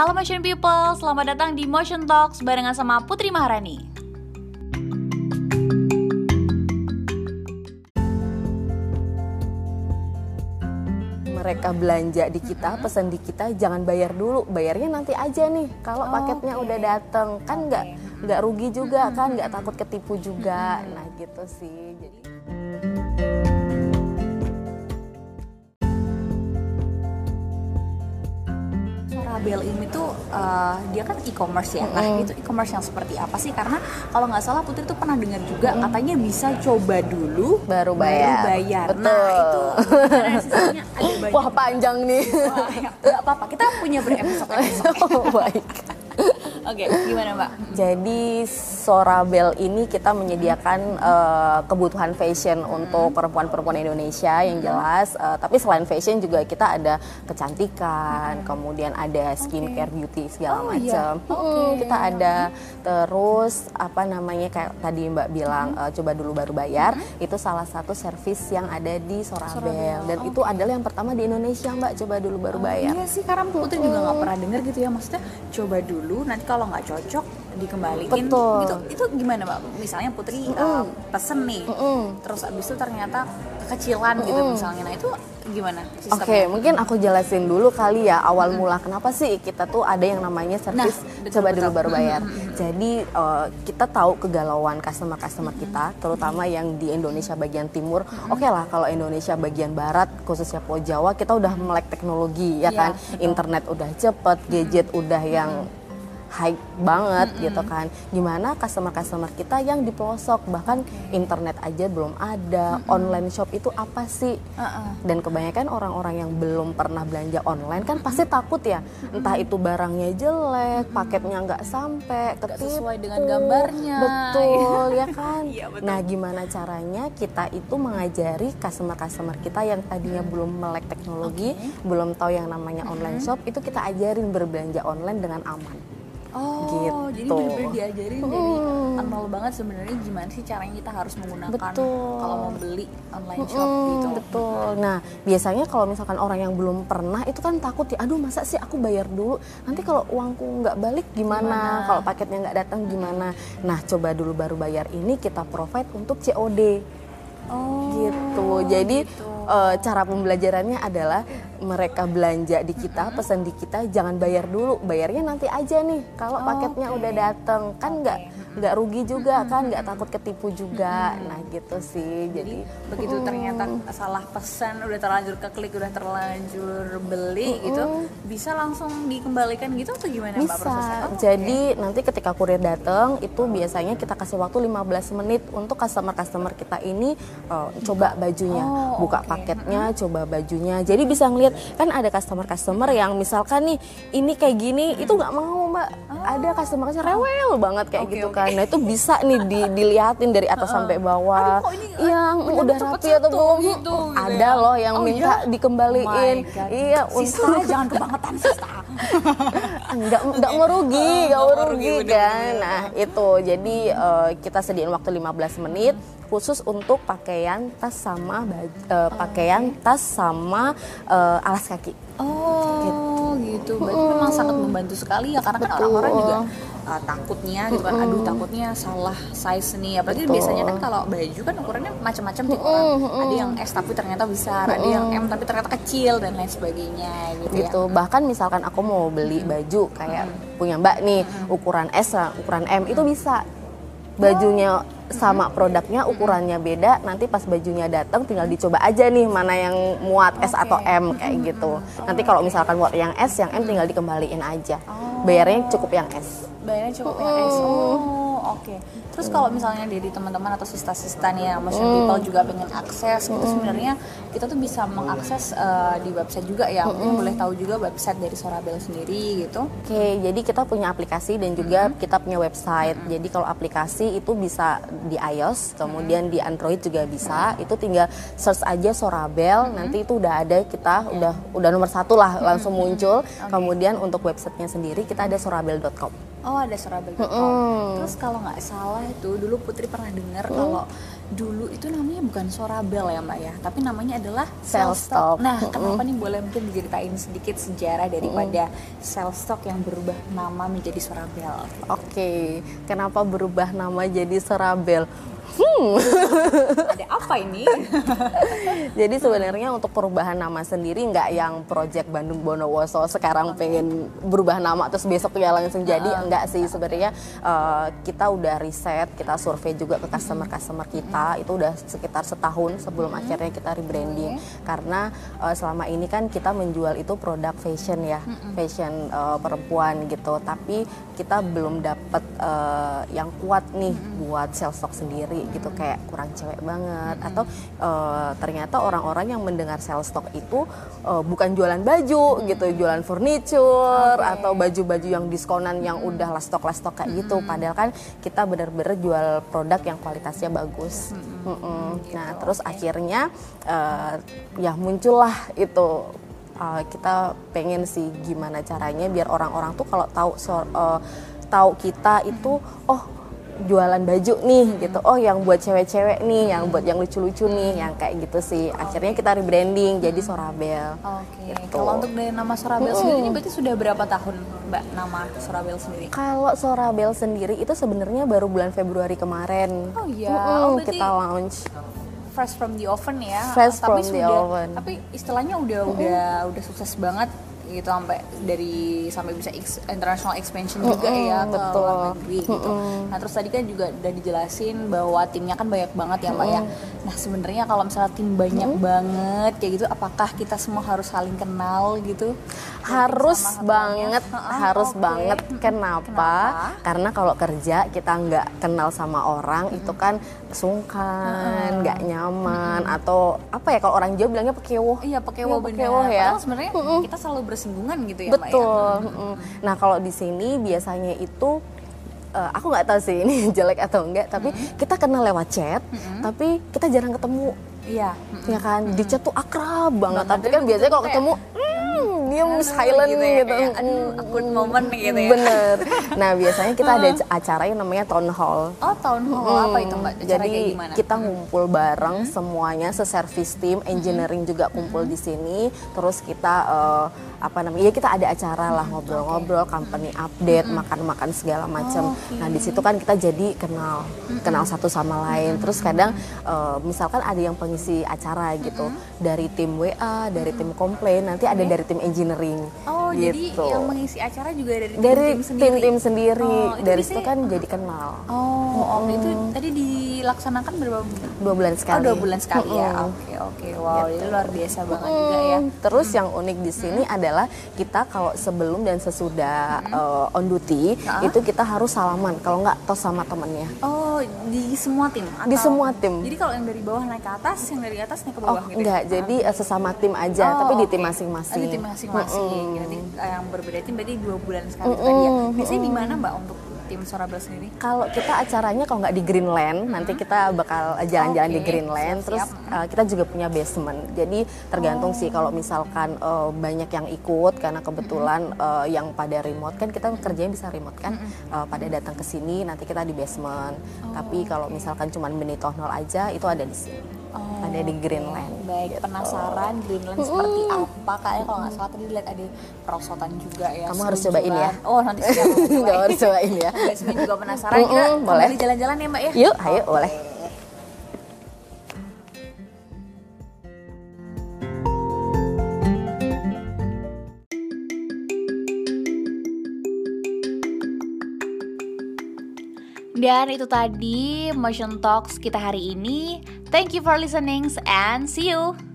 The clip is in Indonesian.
Halo Motion People, selamat datang di Motion Talks barengan sama Putri Maharani. mereka belanja di kita, pesan di kita, jangan bayar dulu, bayarnya nanti aja nih. Kalau Oh, paketnya oke. udah dateng, kan nggak nggak rugi juga kan, nggak takut ketipu juga. Nah gitu sih. Jadi Sorabel ini tuh eh, dia kan e-commerce ya. Nah, itu e-commerce yang seperti apa sih? Karena kalau nggak salah Putri tuh pernah dengar juga katanya bisa coba dulu Baru bayar. bayar. Betul. Nah, itu? Ada banyak. wah panjang nih. Wah, ya, apa-apa. Kita punya berepisode-episode. oh, baik. Oke, gimana Mbak? Jadi Sorabel ini kita menyediakan eh, kebutuhan fashion untuk perempuan-perempuan Indonesia yang jelas. Eh, tapi selain fashion juga kita ada kecantikan, kemudian ada skincare, beauty segala Oh, iya. macam. Mm, kita ada terus apa namanya kayak tadi Mbak bilang eh, coba dulu baru bayar. Itu salah satu service yang ada di Sorabel dan itu adalah yang pertama di Indonesia Mbak coba dulu baru bayar. Iya sih, karena Putri juga nggak pernah dengar gitu ya. Maksudnya coba dulu, nanti kalau nggak cocok dikembaliin. Betul. Itu itu gimana mbak? Misalnya Putri uh, pesen nih, terus abis itu ternyata kekecilan gitu misalnya. Nah itu gimana Oke, sistemnya? mungkin aku jelasin dulu kali ya awal mula kenapa sih kita tuh ada yang namanya Nah, betul, coba dulu betul. baru bayar. Jadi eh, kita tahu kegalauan customer-customer kita, terutama yang di Indonesia bagian timur. Oke lah, kalau Indonesia bagian barat, khususnya Pulau Jawa, kita udah melek teknologi ya Iya, kan, betul. internet udah cepet, gadget udah yang high banget gitu kan. Gimana customer-customer kita yang di pelosok bahkan internet aja belum ada, online shop itu apa sih? Heeh. Dan kebanyakan orang-orang yang belum pernah belanja online kan pasti takut ya, entah itu barangnya jelek, paketnya nggak sampai, ketipu. sesuai dengan gambarnya. Betul ya kan. Iya, betul. Nah gimana caranya kita itu mengajari customer-customer kita yang tadinya belum melek teknologi, belum tahu yang namanya online shop, itu kita ajarin berbelanja online dengan aman. Oh, jadi Gitu. bener-bener diajarin dari nol banget sebenarnya gimana sih caranya kita harus menggunakan Betul. kalau mau beli online shop Mm, gitu. Betul. Nah, biasanya kalau misalkan orang yang belum pernah itu kan takut ya, aduh masa sih aku bayar dulu, nanti kalau uangku nggak balik gimana? Gimana? Kalau paketnya nggak datang gimana? Nah, coba dulu baru bayar ini kita provide untuk COD Oh, gitu. Jadi gitu. Eh, cara pembelajarannya adalah mereka belanja di kita, pesan di kita, jangan bayar dulu, bayarnya nanti aja nih. Kalau paketnya udah datang, kan nggak nggak rugi juga kan, nggak takut ketipu juga. Nah gitu sih. Jadi begitu ternyata salah pesan udah terlanjur keklik udah terlanjur beli gitu bisa langsung dikembalikan gitu atau gimana mbak Bisa. prosesnya? Oh, Jadi nanti ketika kurir datang itu biasanya kita kasih waktu 15 menit untuk customer-customer kita ini uh, coba bajunya, Oh, buka oke. paketnya, coba bajunya. Jadi bisa ngelihat kan ada customer-customer yang misalkan nih ini kayak gini itu nggak mau mbak. Ada customer-customer rewel banget kayak Oh. Oke, gitu oke. kan. Nah itu bisa nih di, diliatin dari atas sampai bawah. Aduh, kok ini, Yang udah udah rapi atau belum? gitu, gitu ada ya. loh yang Oh, minta iya? dikembaliin. Oh. Iya, Sista untuk jangan kebangetan Sista Oh, nggak mau mau rugi rugi, bener, kan. Nah, itu. Jadi eh, kita sediain waktu 15 menit khusus untuk pakaian tas sama baju, eh, pakaian tas sama eh, alas kaki. oh gitu. Berarti memang sangat membantu sekali ya karena kan Betul. orang-orang juga uh, takutnya gitu kan. Aduh takutnya salah size nih. Apalagi Betul. biasanya kan kalau baju kan ukurannya macam-macam tiap orang ada yang S tapi ternyata besar ada yang M tapi ternyata kecil dan lain sebagainya gitu, ya. Gitu. Bahkan misalkan aku mau beli baju kayak punya Mbak nih ukuran S lah, ukuran M itu bisa. Bajunya sama produknya ukurannya beda, nanti pas bajunya datang tinggal dicoba aja nih mana yang muat S atau M kayak gitu. Nanti kalau misalkan muat yang S, yang M tinggal dikembaliin aja. Bayarnya cukup yang S. bayarnya cukup yang S. Oh, oke. Terus kalau misalnya dari teman-teman atau sista-sista nih yang motion people juga pengen akses gitu sebenarnya kita tuh bisa mengakses eh, di website juga ya. Mungkin boleh tahu juga website dari Sorabel sendiri gitu. Oke, jadi kita punya aplikasi dan juga kita punya website. Jadi kalau aplikasi itu bisa di iOS, kemudian di Android juga bisa. Itu tinggal search aja Sorabel, nanti itu udah ada kita udah udah nomor satu lah langsung muncul. Kemudian untuk websitenya sendiri kita ada sorabel.com. Oh ada Sorabel.com. Terus kalau nggak salah itu dulu Putri pernah dengar kalau dulu itu namanya bukan Sorabel ya mbak ya, tapi namanya adalah Cellstock. Nah, Mm-mm. kenapa nih boleh mungkin diceritain sedikit sejarah daripada Cellstock yang berubah nama menjadi Sorabel? Oke, kenapa berubah nama jadi Serabel? Ada apa ini? Jadi sebenarnya untuk perubahan nama sendiri nggak yang Project Bandung Bondowoso sekarang pengen berubah nama terus besok ya langsung jadi. Enggak sih sebenarnya eh, kita udah riset kita survei juga ke customer customer kita. Itu udah sekitar setahun sebelum akhirnya kita rebranding. Karena eh, selama ini kan kita menjual itu produk fashion ya fashion eh, perempuan gitu. Tapi kita belum dapet eh, yang kuat nih buat sales stock sendiri gitu kayak kurang cewek banget. Atau eh, ternyata orang-orang yang mendengar sales stock itu eh, bukan jualan baju gitu jualan furniture atau baju-baju yang diskonan yang udah last stock last stock kayak gitu. Padahal kan kita bener-bener jual produk yang kualitasnya bagus. Mm-mm. nah terus akhirnya eh, ya muncullah itu Uh, kita pengen sih gimana caranya biar orang-orang tuh kalau tahu so- uh, tahu kita itu oh jualan baju nih gitu. Oh yang buat cewek-cewek nih yang buat yang lucu-lucu nih yang kayak gitu sih. Akhirnya kita rebranding jadi Sorabel. Oke, Gitu. kalau untuk dari nama Sorabel sendiri ini berarti sudah berapa tahun mbak nama Sorabel sendiri? kalau Sorabel sendiri itu sebenarnya baru bulan Februari kemarin. Oh iya, Mm-mm, oh, kita launch. Fresh from the oven ya. Fresh tapi from the sudah, oven. Tapi istilahnya udah udah udah sukses banget gitu sampai dari sampai bisa ex- international expansion juga ya ke betul. luar negeri gitu. Nah terus tadi kan juga udah dijelasin bahwa timnya kan banyak banget ya mbak ya. Nah sebenarnya kalau misalnya tim banyak banget kayak gitu, apakah kita semua harus saling kenal gitu? harus banget Heeh, harus oke. banget kenapa? Kenapa? karena kalau kerja kita nggak kenal sama orang itu kan sungkan nggak nyaman atau apa ya kalau orang Jawa bilangnya pekewoh Iya pekewo Iya, bener. pekewo ya. Padahal sebenarnya kita selalu bersinggungan gitu ya mbak ya. betul mm-mm. nah kalau di sini biasanya itu eh, aku nggak tahu sih ini jelek atau enggak tapi kita kenal lewat chat tapi kita jarang ketemu Iya. ya kan di chat tuh akrab banget Banget. tapi kan biasanya kalau Kayak, ketemu hmm, diem silent gitu gitu, ya, kayak, aduh, Hmm. awkward moment gitu ya. bener nah biasanya kita ada acara yang namanya town hall Oh tahun hall Hmm, apa itu mbak? Cara jadi kayak gimana? kita ngumpul bareng semuanya se-service team, engineering juga kumpul di sini. Terus kita eh, apa namanya? Ya kita ada acara lah ngobrol-ngobrol, company update, makan-makan segala macam. Nah, di situ kan kita jadi kenal, kenal satu sama lain. Terus kadang eh, misalkan ada yang pengisi acara gitu dari tim WA, dari tim komplain, nanti ada dari tim engineering. Oh jadi gitu. yang mengisi acara juga dari dari tim sendiri. tim-tim sendiri. Oh, itu dari situ kan jadi kenal. Oh, oke itu tadi dilaksanakan berapa bulan? Dua bulan Oh sekali. dua bulan sekali ya. Mm-mm. Oke oke. Wow itu luar biasa banget juga ya. Hmm, Terus yang unik di sini adalah kita kalau sebelum dan sesudah uh, on duty itu kita harus salaman kalau nggak tos sama temennya. Oh di semua tim? Di atau- semua tim. Jadi kalau yang dari bawah naik ke atas, yang dari atas naik ke Oh bawah gitu? ya? enggak, jadi uh, sesama tim aja, Oh, tapi di tim oke. masing-masing. Oh, di tim masing-masing. Jadi eh, yang berbeda tim berarti dua bulan sekali tadi ya. Biasanya di mana mbak untuk tim Sorabel sendiri? Kalau kita acaranya kalau nggak di Greenland, nanti kita bakal jalan-jalan di Oke, Greenland. Terus siap-siap. uh, kita juga punya basement. Jadi tergantung sih kalau misalkan uh, banyak yang ikut karena kebetulan uh, yang pada remote kan kita kerjanya bisa remote kan. Uh, pada datang ke sini nanti kita di basement. Tapi kalau misalkan cuma hall aja itu ada di sini. Oh, ada di Greenland. Baik, gitu. penasaran Greenland seperti apa? Kayaknya kalau nggak salah tadi lihat ada perosotan juga ya. Kamu harus cobain ya. Oh nanti siap. Nggak harus cobain ya. Biasanya juga penasaran. Kita Mm-mm, boleh. kembali jalan-jalan ya mbak ya. Yuk, ayo boleh. Dan itu tadi Motion Talks kita hari ini. Thank you for listening and see you.